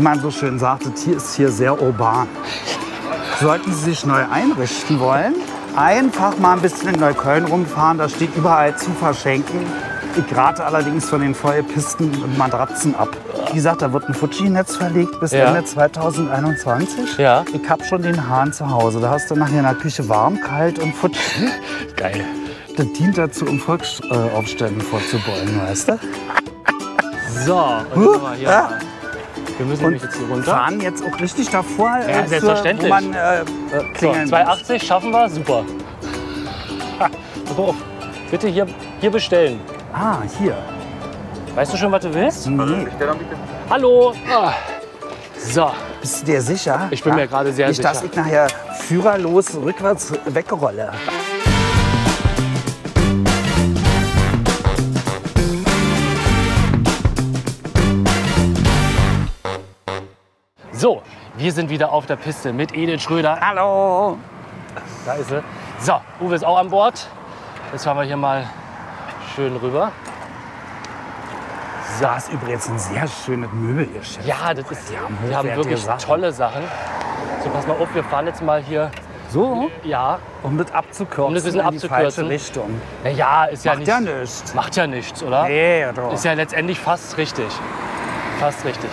wie man so schön sagt, das hier ist hier sehr urban. Sollten Sie sich neu einrichten wollen, einfach mal ein bisschen in Neukölln rumfahren. Da steht überall zu verschenken. Ich rate allerdings von den Feuerpisten und Matratzen ab. Wie gesagt, da wird ein Fuji-Netz verlegt bis Ja. Ende 2021. Ja. Ich habe schon den Hahn zu Hause. Da hast du nachher in der Küche warm, kalt und Fuji. Geil. Das dient dazu, um Volksaufständen vorzubeugen, weißt du? So, und Huh, guck mal hier. ja. Wir müssen nämlich jetzt hier runter. Fahren jetzt auch richtig davor, äh, Ja, für- selbstverständlich. wo man äh, äh, So, klingeln 280 schaffen wir, super. Auf. Bitte hier, hier bestellen. Ah, hier. Weißt du schon, was du willst? Nee. Hallo. Ah. So, Bist du dir sicher? Ich bin mir gerade sehr Nicht, dass sicher. ich nachher führerlos rückwärts wegrolle. So, wir sind wieder auf der Piste mit Edith Schröder. Hallo. Da ist sie. So, Uwe ist auch an Bord. Jetzt fahren wir hier mal schön rüber. So. Das ist übrigens ein sehr schönes Möbelgeschäft. Ja, das ist, Die haben wir haben wirklich Sachen. tolle Sachen. So, pass mal auf, wir fahren jetzt mal hier. So, Ja, um das abzukürzen Um das ein bisschen in die abzukürzen. falsche Richtung. na ja, ist ja Macht nicht. ja nichts. Macht ja nichts, oder? Nee, doch. Ist ja letztendlich fast richtig. Fast richtig.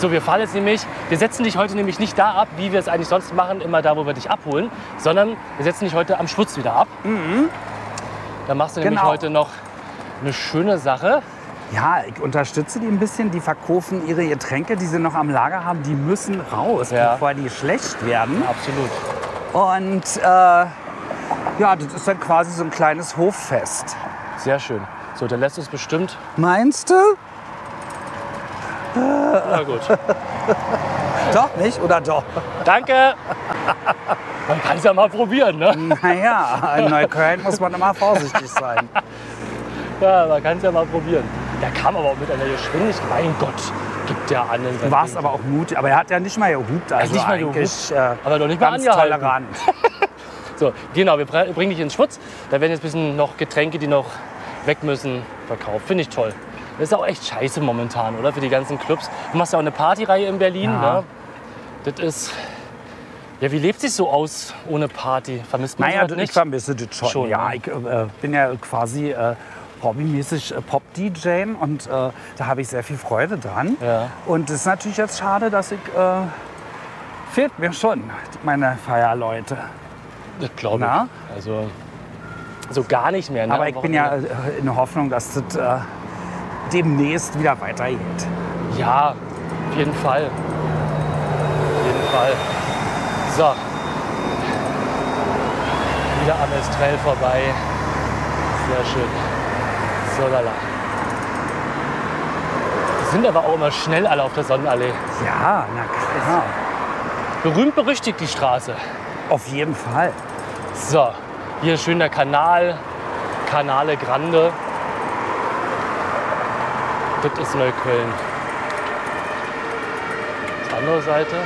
So, wir fahren jetzt nämlich, wir setzen dich heute nämlich nicht da ab, wie wir es eigentlich sonst machen, immer da, wo wir dich abholen, sondern wir setzen dich heute am Schwutz wieder ab. Da machst du nämlich Genau. heute noch eine schöne Sache. Ja, ich unterstütze die ein bisschen. Die verkaufen ihre Getränke, die sie noch am Lager haben, die müssen raus, Ja. bevor die schlecht werden. Absolut. Und äh, ja, das ist dann quasi so ein kleines Hoffest. Sehr schön. So, der lässt uns bestimmt. Meinst du? Na gut. Doch nicht oder doch? Danke. Man kann es ja mal probieren, ne? Naja, in Neukölln muss man immer vorsichtig sein. Ja, man kann es ja mal probieren. Der kam aber auch mit einer Geschwindigkeit. Mein Gott, gibt der an. Du warst aber auch mutig, aber er hat ja nicht mal gehupt. Also nicht mal eigentlich, Aber doch nicht mal angehalten. tolerant. So, genau, wir br- bringen dich ins Schwutz. Da werden jetzt ein bisschen noch Getränke, die noch weg müssen, verkauft. Finde ich toll. Das ist auch echt scheiße momentan, oder? Für die ganzen Clubs. Du machst ja auch eine Partyreihe in Berlin. Ja. Ne? Das ist. Ja, wie lebt sich so aus ohne Party? Vermisst man Naja, das ich nicht? vermisse das schon. Schon, ja, ne? ich äh, bin ja quasi äh, hobbymäßig äh, Pop-DJ und äh, da habe ich sehr viel Freude dran. Ja. Und es ist natürlich jetzt schade, dass ich. Äh, fehlt mir schon, meine Feierleute. Das glaube ich. Also, so gar nicht mehr. Ne? Aber ich bin ja äh, in der Hoffnung, dass das demnächst wieder weitergeht. Ja, auf jeden Fall. Auf jeden Fall. So. Wieder am Estrell vorbei. Sehr schön. So, lala. Die sind aber auch immer schnell alle auf der Sonnenallee. Ja, na klar. Berühmt berüchtigt die Straße. Auf jeden Fall. So, hier schön der Kanal. Canale Grande. Das ist Neukölln. Die andere Seite.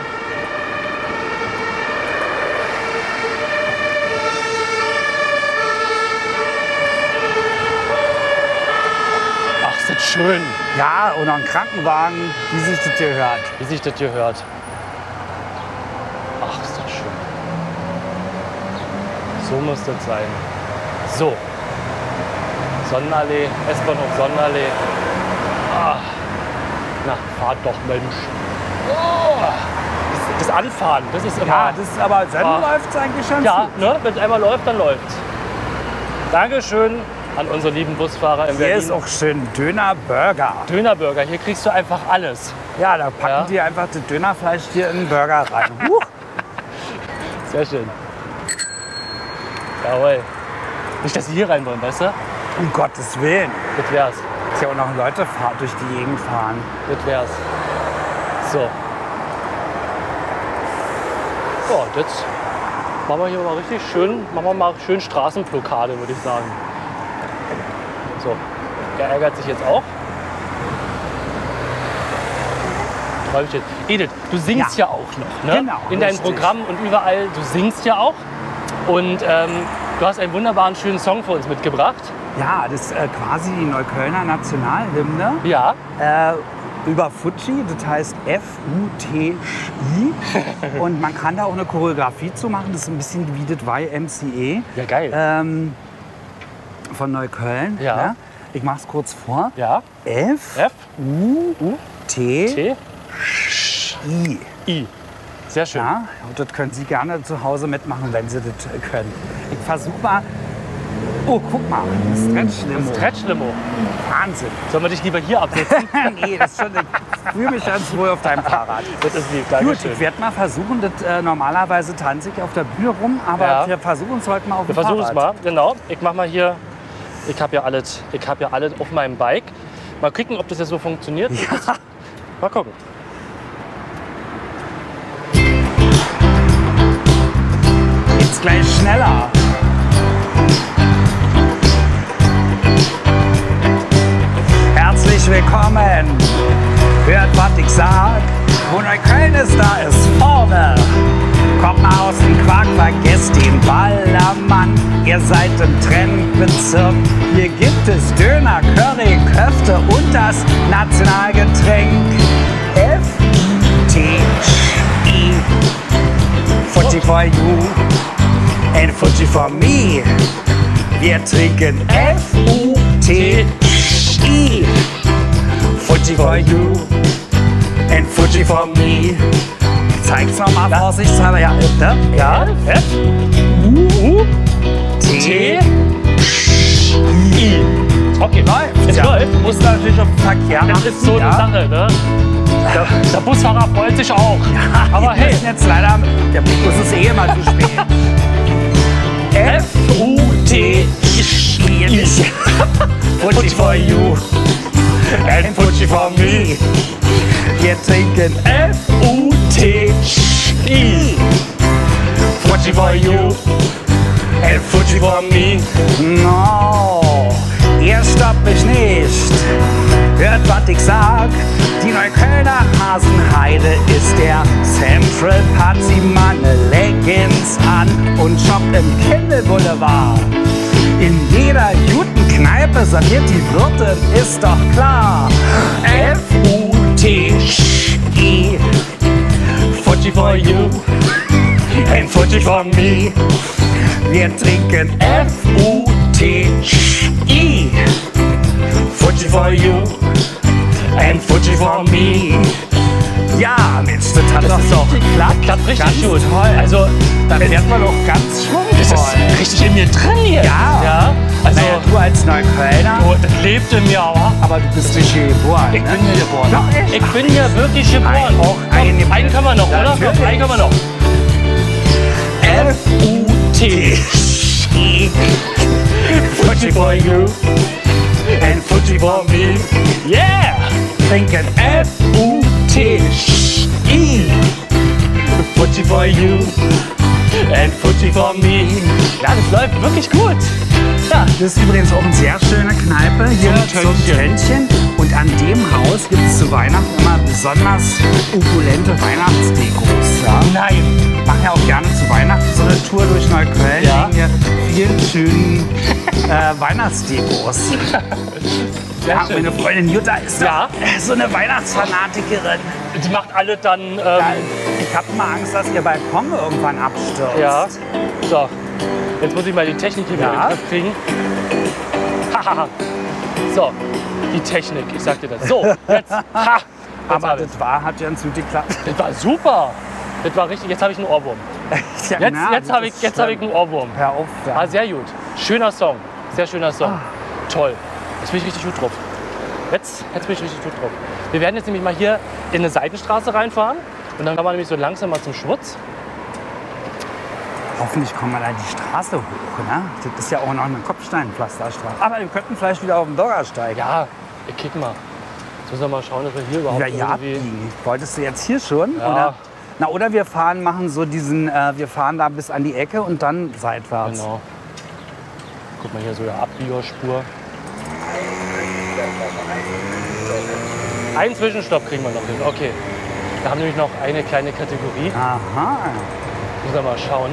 Ach, ist das schön, Ja, und noch ein Krankenwagen, wie sich das gehört. wie sich das gehört. Ach, ist das schön. So muss das sein. So. Sonnenallee, S-Bahnhof Sonnenallee. Na, fahrt doch, Mensch. Oh. Das, das Anfahren, das ist immer. Ja, das ist aber dann Ah. läuft es eigentlich schon Ja, gut. ne? wenn es einmal läuft, dann läuft's. Dankeschön an unsere lieben Busfahrer in Hier Berlin. ist auch schön Döner Burger. Dönerburger, hier kriegst du einfach alles. Ja, da packen Ja. die einfach das Dönerfleisch hier in den Burger rein. Huch. Sehr schön. Jawohl. Nicht, dass sie hier rein wollen, weißt du? Um Gottes Willen. Das wär's. Ja auch noch Leute durch die Gegend fahren. Das wär's. So. So, jetzt machen wir hier mal richtig schön, machen wir mal schön Straßenblockade, würde ich sagen. So, der ärgert sich jetzt auch. Freue mich jetzt. Edith, du singst ja, Ja. auch noch, ne? Genau, In deinem richtig. Programm und überall, du singst ja auch. Und ähm, du hast einen wunderbaren, schönen Song für uns mitgebracht. Ja, das ist äh, quasi die Neuköllner Nationalhymne. Ja, Äh, über Fuji, das heißt F-U-T-I. Und man kann da auch eine Choreografie zu machen. Das ist ein bisschen wie das YMCA Ja, geil. ähm, von Neukölln. Ja. ne? Ich mach's kurz vor. ja. F, F, U, T, T, I. I. Sehr schön. Ja, und das können Sie gerne zu Hause mitmachen, wenn Sie das können. Ich versuche mal. Oh, guck mal, Stretch-Limo. Stretch-Limo. Wahnsinn. Sollen wir dich lieber hier absetzen? nee, das ist schon, ich fühle mich ganz wohl auf deinem Fahrrad. das ist lieb. Gut, Dankeschön. ich werde mal versuchen, das, äh, normalerweise tanze ich auf der Bühne rum, aber Ja. wir versuchen es heute mal auf Wir dem versuchen es Fahrrad. mal. Genau. Ich mach mal hier. Ich habe ja alles. Ich habe ja alles auf meinem Bike. Mal gucken, ob das jetzt so funktioniert. Mal gucken. Jetzt gleich schneller. Herzlich willkommen. Hört, was ich sag. Wo Neukölln ist, da ist vorne. Kommt mal aus dem Quark, vergesst den Ballermann. Ihr seid im Trendbezirk. Hier gibt es Döner, Curry, Köfte und das Nationalgetränk. F-T-I. Fuji for you and Fuji for me. Wir trinken F-U-T-I. For you and Fuji for me. Ich zeig's nochmal vorsichtshalber. Ja, ne? Ja. F, U, T, T. I. Okay, Läuft. Es ja. läuft. Muss natürlich auf den Verkehr Das achten, ist so eine ja. Sache, ne? Der, der Busfahrer freut sich auch. Aber Wir hey, jetzt leider, der Bus ist eh immer zu spät. F-U-T-I. Fuji for you and Fuji for me. Wir trinken F-U-T-I. Fuji for you and Fuji for me. No, ihr stoppt mich nicht. Hört, was ich sag. Die Neuköllner Hasenheide ist der Central Park. Meine Leggings an und shoppt im Kindle Boulevard. In jeder guten Kneipe serviert die Wirtin, ist doch klar. F-U-T-I. Fuji for you and Fuji for me. Wir trinken F-U-T-I. Fuji for you and Fuji for me. Ja, Mensch, das hat doch ist doch- geklappt. Klappt richtig Ganz gut. toll. Also, da fährt man doch ganz das schwungvoll. ist richtig in mir drin hier. Ja. ja. Also, naja, du als Neuköllner, oh, das lebt in mir aber. aber du bist nicht hier geboren. Ich ne? bin hier geboren. Doch? Ich bin hier wirklich geboren. Ein- auch Komm, ein- einen kann man noch, oder? Komm, einen kann man noch. F-U-T-I. Fuji for you and Fuji for me. Yeah! Trinken F-U-T-I. Fuji for you and Fuji for me. Ja, das läuft wirklich gut. Ja, Das ist übrigens auch eine sehr schöne Kneipe hier Zum. Tönnchen. Und an dem Haus gibt es zu Weihnachten immer besonders opulente Weihnachtsdekos. Ja. nein. Ich mache ja auch gerne zu Weihnachten so eine Tour durch Neukölln Ja. wegen hier vielen schönen äh, Weihnachtsdekos. Sehr Ja, schön. meine Freundin Jutta ist Ja. so eine Weihnachtsfanatikerin. Die macht alle dann. Ähm, Ja, ich habe immer Angst, dass ihr Balkon irgendwann abstürzt. ja. So. Jetzt muss ich mal die Technik hier wieder Ja. Griff kriegen. So. Die Technik, ich sag dir das. So, jetzt. Ha! Jetzt Aber das war, hat ganz gut geklappt. das war super. Das war richtig. Jetzt habe ich einen Ohrwurm. Ja, Jetzt, na, jetzt habe ich, jetzt hab ich einen Ohrwurm. Hör auf. Ah, Ja. sehr gut. Schöner Song. Sehr schöner Song. Ah. Toll. Jetzt bin ich richtig gut drauf. Jetzt, jetzt bin ich richtig gut drauf. Wir werden jetzt nämlich mal hier in eine Seitenstraße reinfahren. Und dann kann man nämlich so langsam mal zum Schwutz. Hoffentlich kommen wir da die Straße hoch. Ne? Das ist ja auch noch eine Kopfsteinpflasterstraße. Aber wir könnten vielleicht wieder auf den Bürgersteig. Ja, ich kick mal. Jetzt müssen wir mal schauen, dass wir hier überhaupt hier irgendwie... abbiegen. Wolltest du jetzt hier schon? Ja. Oder? Na, oder wir fahren, machen so diesen, äh, wir fahren da bis an die Ecke und dann seitwärts. Genau. Guck mal hier so eine Abbiegerspur. Einen Zwischenstopp kriegen wir noch hin. Okay. Wir haben nämlich noch eine kleine Kategorie. Aha. Müssen wir mal schauen.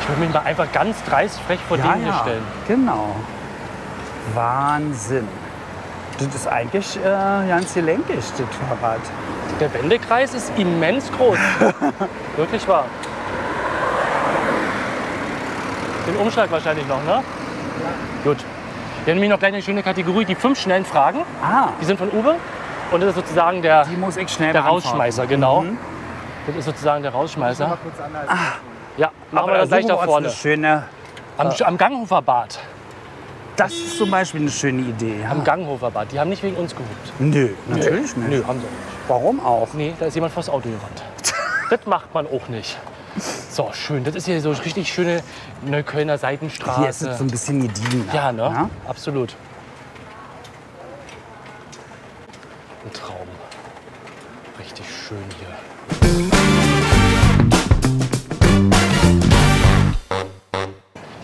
Ich würde mich mal einfach ganz dreist frech vor Ja, den hier ja. stellen. Genau. Wahnsinn. Das ist eigentlich äh, ganz gelenkig, das Fahrrad. Der Wendekreis ist immens groß. Wirklich wahr. Den Umschlag wahrscheinlich noch, ne? Gut. Wir haben nämlich noch gleich eine schöne Kategorie, die fünf schnellen Fragen. Ah, Die sind von Uwe. Und das ist sozusagen der, die muss ich schnell der beantworten. Rausschmeißer, genau. Mhm. Das ist sozusagen der Rausschmeißer. Ja, machen Aber wir da das gleich da vorne. Eine schöne, Am, am Ganghofer Bad. das ist zum Beispiel eine schöne Idee. Ja. Am Ganghofer Bad. Die haben nicht wegen uns gehupt. Nö, natürlich nicht. Nö, haben sie nicht. Warum auch? Nee, da ist jemand vors Auto gerannt. das macht man auch nicht. So, schön. Das ist hier so richtig schöne Neuköllner Seitenstraße. Hier ist es so ein bisschen gediegen. Ja, ne? Absolut. Ein Traum. Richtig schön hier.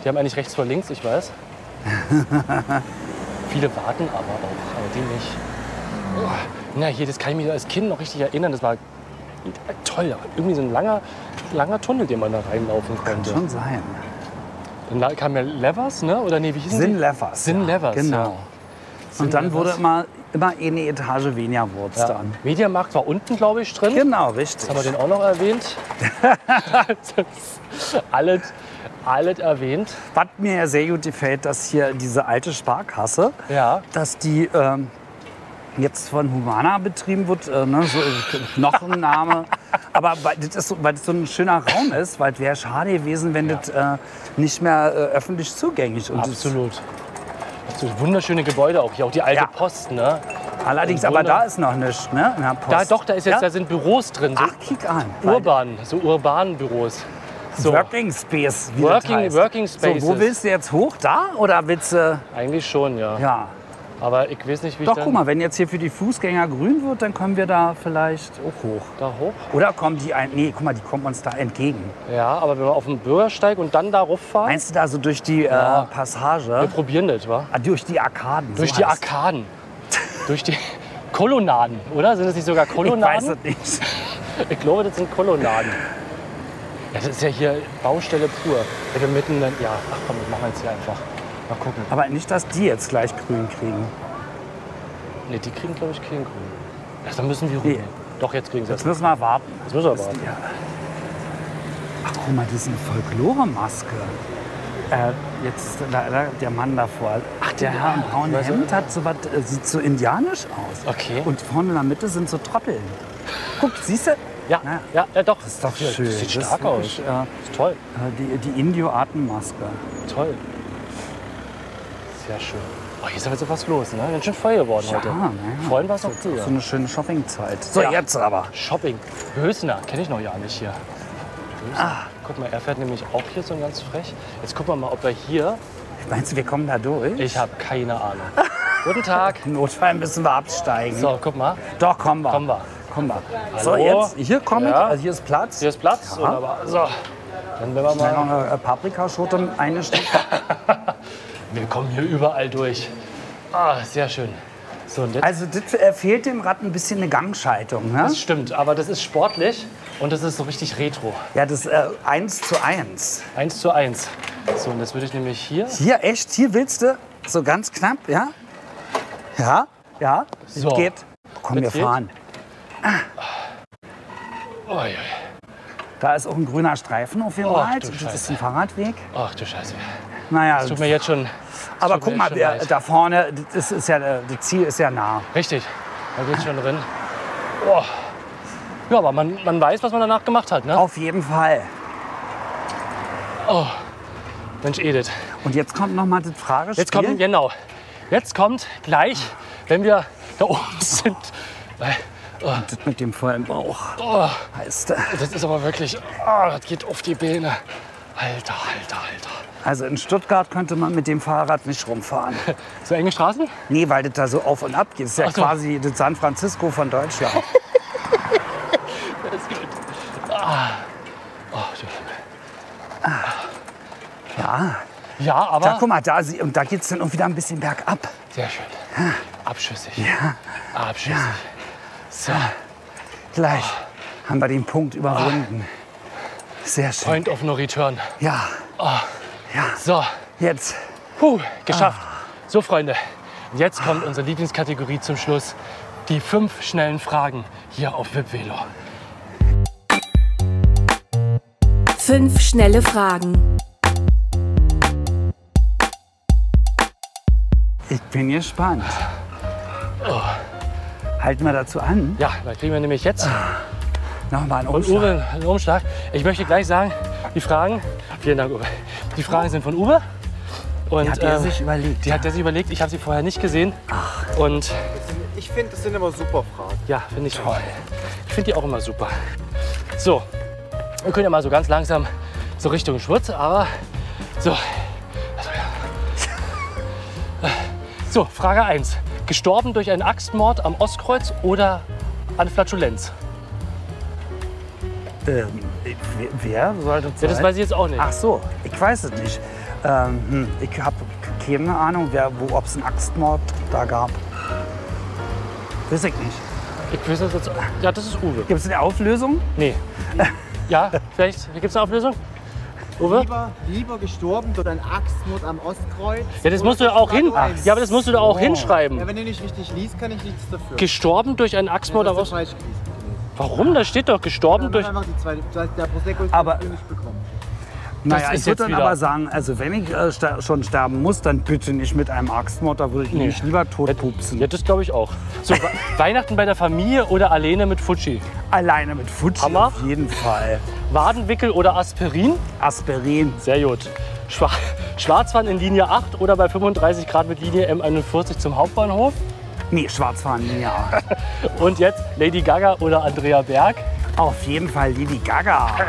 Die haben eigentlich rechts vor links, ich weiß. Viele warten aber auch, aber die nicht. Oh, na, hier, das kann ich mich als Kind noch richtig erinnern. Das war toll. Irgendwie so ein langer, langer Tunnel, den man da reinlaufen Kann konnte. schon sein. Dann kam ja Levers, ne? Oder nee, wie hießen Sin? Levers. Sin ja, Levers, Genau. ja. Und dann Levers. wurde immer, immer eine Etage weniger wurde Ja. dann. Mediamarkt war unten, glaube ich, drin. Genau, richtig. Haben wir den auch noch erwähnt? alles, alles erwähnt. Was mir ja sehr gut gefällt, dass hier diese alte Sparkasse, Ja. dass die ähm, jetzt von Humana betrieben wird, äh, ne, so äh, noch ein Name. Aber weil das, so, weil das so ein schöner Raum ist, weil es wäre schade gewesen, wenn das äh, nicht mehr äh, öffentlich zugänglich ist. Absolut. Absolut. Wunderschöne Gebäude auch hier, auch die alte Ja. Post, ne? Allerdings, aber da ist noch nichts, ne? in der Post. Da, doch, da, ist jetzt, ja? da sind Büros drin, so Ach, kick an. urban, so urbanen Büros. So, Working Space, wie Working- das heißt. Working So, wo Spaces. willst du jetzt hoch? Da? Oder willst du... eigentlich schon, ja. Ja. Aber ich weiß nicht, wie Doch, ich dann guck mal, wenn jetzt hier für die Fußgänger grün wird, dann können wir da vielleicht auch hoch. da hoch. Oder kommen die ein... Nee, guck mal, die kommen uns da entgegen. Ja, aber wenn wir auf den Bürgersteig und dann da rauffahren, Meinst du da so durch die Ja. äh, Passage? wir probieren das, wa? Ah, durch die Arkaden. Durch so die heißt- Arkaden. durch die Kolonnaden, oder? Sind das nicht sogar Ich weiß Kolonnaden? es nicht. Ich glaube, das sind Kolonnaden. Ja, das ist ja hier Baustelle pur. Ja, wir mitten, in- ja, ach komm, das machen wir jetzt hier einfach. Mal gucken. Aber nicht, dass die jetzt gleich grün kriegen. Ne, die kriegen, glaube ich, keinen Grün. Ach, dann müssen wir Nee. rüber. Doch, jetzt kriegen sie Jetzt müssen wir warten. Jetzt müssen wir warten. Ach, guck mal, die ist eine Folklore-Maske. Äh, jetzt ist da, da, der Mann davor. Ach, der Herr im braunen Weißt du- Hemd hat so was, äh, sieht so indianisch aus. Okay. Und vorne in der Mitte sind so Trotteln. Guck, siehst du? Ja, Na, ja, ja, doch. Das ist doch Ja, schön. Das sieht Das stark ist aus. wirklich, Äh, ist toll, äh, die die Indio-Atemmaske. toll. Sehr schön. Oh, hier ist aber so was los, ne? Ganz schön voll geworden heute. Ja, naja. Vorhin war es noch So früher. eine schöne Shoppingzeit. So, Ja. jetzt aber. Shopping. Hösner, kenne ich noch ja nicht hier. Hösner. Guck mal, er fährt nämlich auch hier so ganz frech. Jetzt gucken wir mal, ob er hier. Meinst du, wir kommen da durch? Ich habe keine Ahnung. Guten Tag. Im Notfall müssen wir absteigen. So, guck mal. Doch, kommen wir. Kommen wir. Kommen wir. So, Hallo? jetzt, hier komme ich. Ja. Also hier ist Platz. Hier ist Platz. Wunderbar. So. Dann werden wir Schnell noch mal. eine äh, Paprikaschote eingestellt. Wir kommen hier überall durch. Ah, sehr schön. So. Also das äh, fehlt dem Rad ein bisschen eine Gangschaltung. Ne? Das stimmt, aber das ist sportlich und das ist so richtig retro. Ja, das äh, 1 zu 1. Eins zu eins. So, und das würde ich nämlich hier. Hier, echt? Hier willst du? So ganz knapp, ja? Ja? Ja? Das So. geht. Komm, wir Das geht? fahren. Oh, ja. Da ist auch ein grüner Streifen aufgemalt. du das Scheiße. ist ein Fahrradweg. Ach du Scheiße. Naja, Das tut mir jetzt schon. Aber guck mal, leid. da vorne, das ist ja, äh, das Ziel ist ja nah. Richtig, da geht's schon drin. Oh. Ja, aber man, man weiß, was man danach gemacht hat, ne? Auf jeden Fall. Mensch, Edith. Und jetzt kommt noch mal das Fragespiel. Jetzt kommt, genau. Jetzt kommt gleich, wenn wir da oben sind. Weil, das mit dem vollen Bauch. oh, Heißt, das ist aber wirklich, oh, das geht auf die Beine. Alter, alter, alter. Also in Stuttgart könnte man mit dem Fahrrad nicht rumfahren. So enge Straßen? Nee, weil das da so auf und ab geht. Das ist ja so. quasi das San Francisco von Deutschland. Das gut. Ah. Oh, du Himmel. Ja, Ja, aber da guck mal, da, und da geht es dann auch wieder ein bisschen bergab. sehr schön. Abschüssig. Abschüssig. So, Gleich haben wir den Punkt überwunden. Sehr schön. Point of No Return. Ja, So, jetzt. Puh, geschafft. So, Freunde, Und jetzt kommt unsere Lieblingskategorie zum Schluss. Die fünf schnellen Fragen hier auf WebVelo. Fünf schnelle Fragen. Ich bin gespannt. Halten wir dazu an. Ja, da kriegen wir nämlich jetzt Nochmal einen Umschlag. Uwe einen Umschlag. Ich möchte gleich sagen, die Fragen, vielen Dank Uwe, die Fragen sind von Uwe. Und Die hat er ähm, sich überlegt. die hat er sich überlegt. Ich habe sie vorher nicht gesehen. Und Ich finde, das sind immer super Fragen. ja, finde ich toll. Ich finde die auch immer super. So, wir können ja mal so ganz langsam so Richtung Schwurz, aber so. So, Frage 1. Gestorben durch einen Axtmord am Ostkreuz oder an Flatulenz? Ähm, wer, sollte das Ja, das sein? weiß ich jetzt auch nicht. Ach so, ich weiß es nicht. Ähm, hm, ich habe keine Ahnung, wer, wo, ob es einen Axtmord da gab. Weiß ich nicht. Ich weiß das jetzt. Ja, das ist Uwe. Gibt es eine Auflösung? Nee. Ja, vielleicht gibt es eine Auflösung? Uwe? Lieber, lieber gestorben durch einen Axtmord am Ostkreuz. Ja, das musst du ja auch hin. Flatulenz. Ja, aber das musst du da auch Oh. Ja, hinschreiben. wenn du nicht richtig liest, kann ich nichts dafür. Gestorben durch einen Axtmord am das ist Ostkreuz. Warum? Da steht doch gestorben durch. einfach die zweite. Das heißt, Der Prosecco ist Aber- nicht bekommen. Naja, ist ich würde dann wieder- aber sagen, also wenn ich äh, ster schon sterben muss, dann bitte nicht mit einem Axtmord, da würde ich Nee. mich lieber totpupsen. Ja, das glaube ich auch. So, We- Weihnachten bei der Familie oder alleine mit Fuji? Alleine mit Fuji Hammer. auf jeden Fall. Wadenwickel oder Aspirin? Aspirin. Sehr gut. Schwa Schwarzfahren in Linie 8 oder bei 35 Grad mit Linie M41 zum Hauptbahnhof? Nee, Schwarzfahren, ja. Und jetzt Lady Gaga oder Andrea Berg? auf jeden Fall Lady Gaga.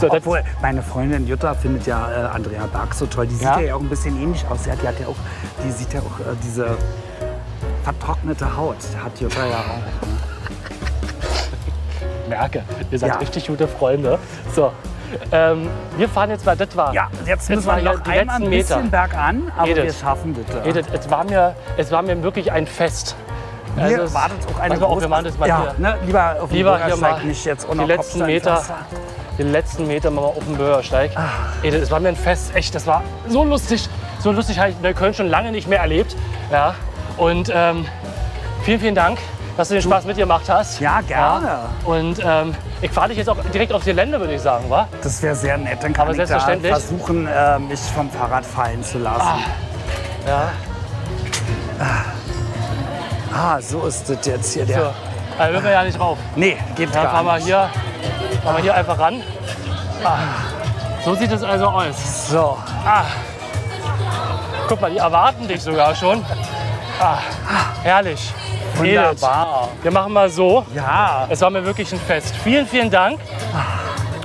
So, Obwohl, meine Freundin Jutta findet ja äh, Andrea Berg so toll. Die sieht Ja? ja, auch ein bisschen ähnlich aus. Die hat, die hat ja auch, die sieht ja auch äh, diese vertrocknete Haut. Hat Jutta ja auch. Ne? Merke, ihr seid Ja. richtig gute Freunde. So, ähm, wir fahren jetzt mal, das war. Ja, jetzt müssen wir noch die einmal ein letzten Meter. bisschen bergan, aber Edith. wir schaffen das. Edith, es war mir, es war mir wirklich ein Fest. Hier Also wartet auch eine mal auf, wir machen das mal ja, hier. Ne, lieber auf dem Lieber hier mal nicht jetzt die letzten Meter, die letzten Meter mal auf dem Bürgersteig. Edith, es war mir ein Fest, echt, das war so lustig. So lustig habe ich Neukölln schon lange nicht mehr erlebt. Ja. Und ähm, vielen, vielen Dank, dass du den Spaß mitgemacht hast. Ja, gerne. Ja. Und ähm, ich fahre dich jetzt auch direkt aufs Gelände, würde ich sagen, wa? Das wäre sehr nett. Dann kann Aber ich da selbstverständlich. versuchen, äh, mich vom Fahrrad fallen zu lassen. Ja. Ah, so ist das jetzt hier. Der. So. Da will wir ja nicht rauf. Nee, geht Dann gar fahren wir nicht. hier, fahren wir hier einfach ran. Ah. So sieht es also aus. So, Guck mal, die erwarten dich sogar schon. Ah, herrlich. Wunderbar. Edith, wir machen mal so. Ja, Es war mir wirklich ein Fest. Vielen, vielen Dank.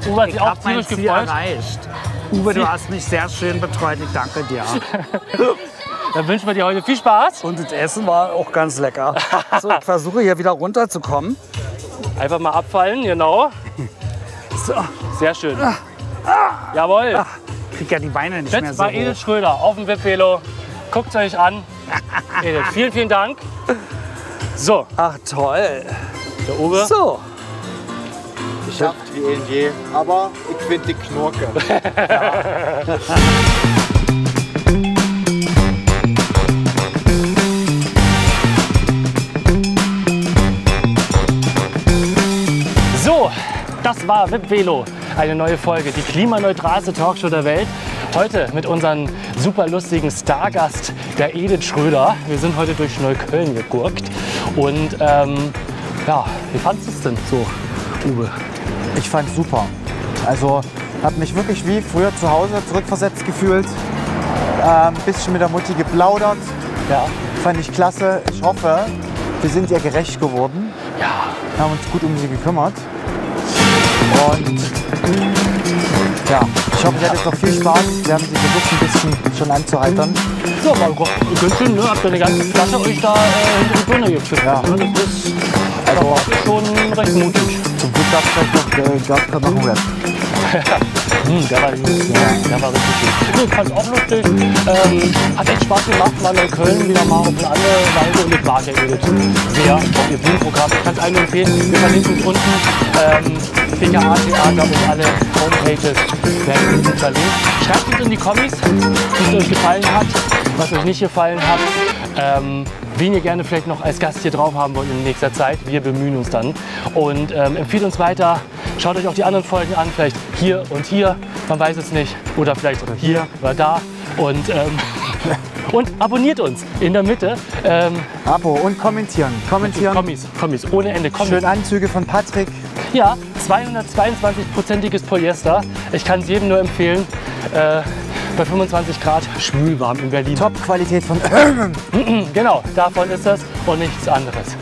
Uwe hat ich sich auch ziemlich Ziel gefreut. erreicht. Uwe, Sie- du hast mich sehr schön betreut. Ich danke dir. Dann wünschen wir dir heute viel Spaß. Und das Essen war auch ganz lecker. So, ich versuche hier wieder runterzukommen. Einfach mal abfallen, genau. So, Sehr schön. Jawohl. krieg ja die Beine nicht mehr Jetzt so war hoch. Schröder auf dem Webvelo. Guckt euch an. Edith, vielen, vielen Dank. So, Ach toll. der Uwe. So, Geschafft wie eh und je. Aber ich finde die Knurke. So, das war Webvelo, eine neue Folge, die klimaneutralste Talkshow der Welt. Heute mit unserem super lustigen Stargast, der Edith Schröder. Wir sind heute durch Neukölln gegurkt. Und ähm, ja, wie fandest du es denn so, Uwe? Ich fand super. Also habe mich wirklich wie früher zu Hause zurückversetzt gefühlt. Ein bisschen mit der Mutti geplaudert. Ja, Fand ich klasse. Ich hoffe, wir sind ihr gerecht geworden. ja, haben uns gut um sie gekümmert. Und ja, ich hoffe, ihr hattet noch viel Spaß. Wir haben sie versucht, ein bisschen schon anzuheitern. So, aber ganz schön, ne? Habt ihr eine ganze Flasche euch da äh, hinter die Birne gekippt? Ja. Ne? Das ist Also schon recht mutig. zum Glück gab es vielleicht noch, äh, gab's gerade noch einen Rap. Hm, der war gut. Ja, der war richtig gut. Ich fand's auch lustig. Ähm, hat echt Spaß gemacht, mal in Köln wieder mal auf eine andere Weise. Und mag ja Edith sehr. Auch ihr Bühnenprogramm. Ich kann es allen empfehlen. Wir verlinken unten ähm, PKA Theater und alle Homepages werden unten verlinkt. Schreibt uns in die Kommis, wie es euch gefallen hat, was euch nicht gefallen hat. ähm, wen ihr gerne vielleicht noch als Gast hier drauf haben wollt in nächster Zeit. Wir bemühen uns dann. Und ähm, empfiehlt uns weiter. Schaut euch auch die anderen Folgen an. Vielleicht hier und hier. Man weiß es nicht. Oder vielleicht oder hier oder da. Und, ähm, und abonniert uns in der Mitte. Ähm, Abo und kommentieren. Kommentieren. Kommis, Kommis, ohne Ende. Kommis. Schön Anzüge von Patrick. Ja, 222-prozentiges Polyester. Ich kann es jedem nur empfehlen. Äh, bei 25 Grad schwülwarm in Berlin. Top-Qualität von. Genau, davon ist es und nichts anderes.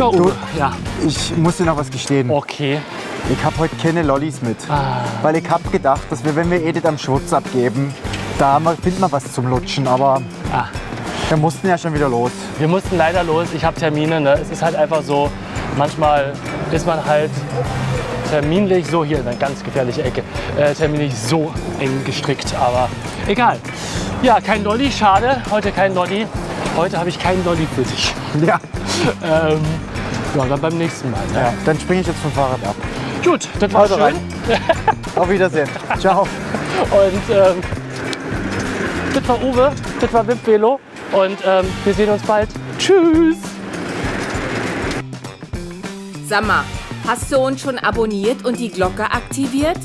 Uwe. Ja, Ich muss dir noch was gestehen. okay. Ich habe heute keine Lollis mit. Ah. Weil ich habe gedacht, dass wir, wenn wir Edith am Schwutz abgeben, da finden wir was zum Lutschen. Aber Ah. wir mussten ja schon wieder los. Wir mussten leider los. Ich habe Termine. Ne? Es ist halt einfach so, manchmal ist man halt terminlich so, hier eine ganz gefährliche Ecke, äh, terminlich so eng gestrickt. Aber egal. Ja, kein Lolli, schade. Heute kein Lolli. Heute habe ich keinen Lolli für dich. Ja. Ähm, ja, dann beim nächsten Mal. Ne? ja. Dann springe ich jetzt vom Fahrrad ab. Gut, das war Also schön. rein. Auf Wiedersehen. Ciao. Und ähm, das war Uwe, das war Wip Velo. Und ähm, wir sehen uns bald. Tschüss. Sag mal, hast du uns schon abonniert und die Glocke aktiviert?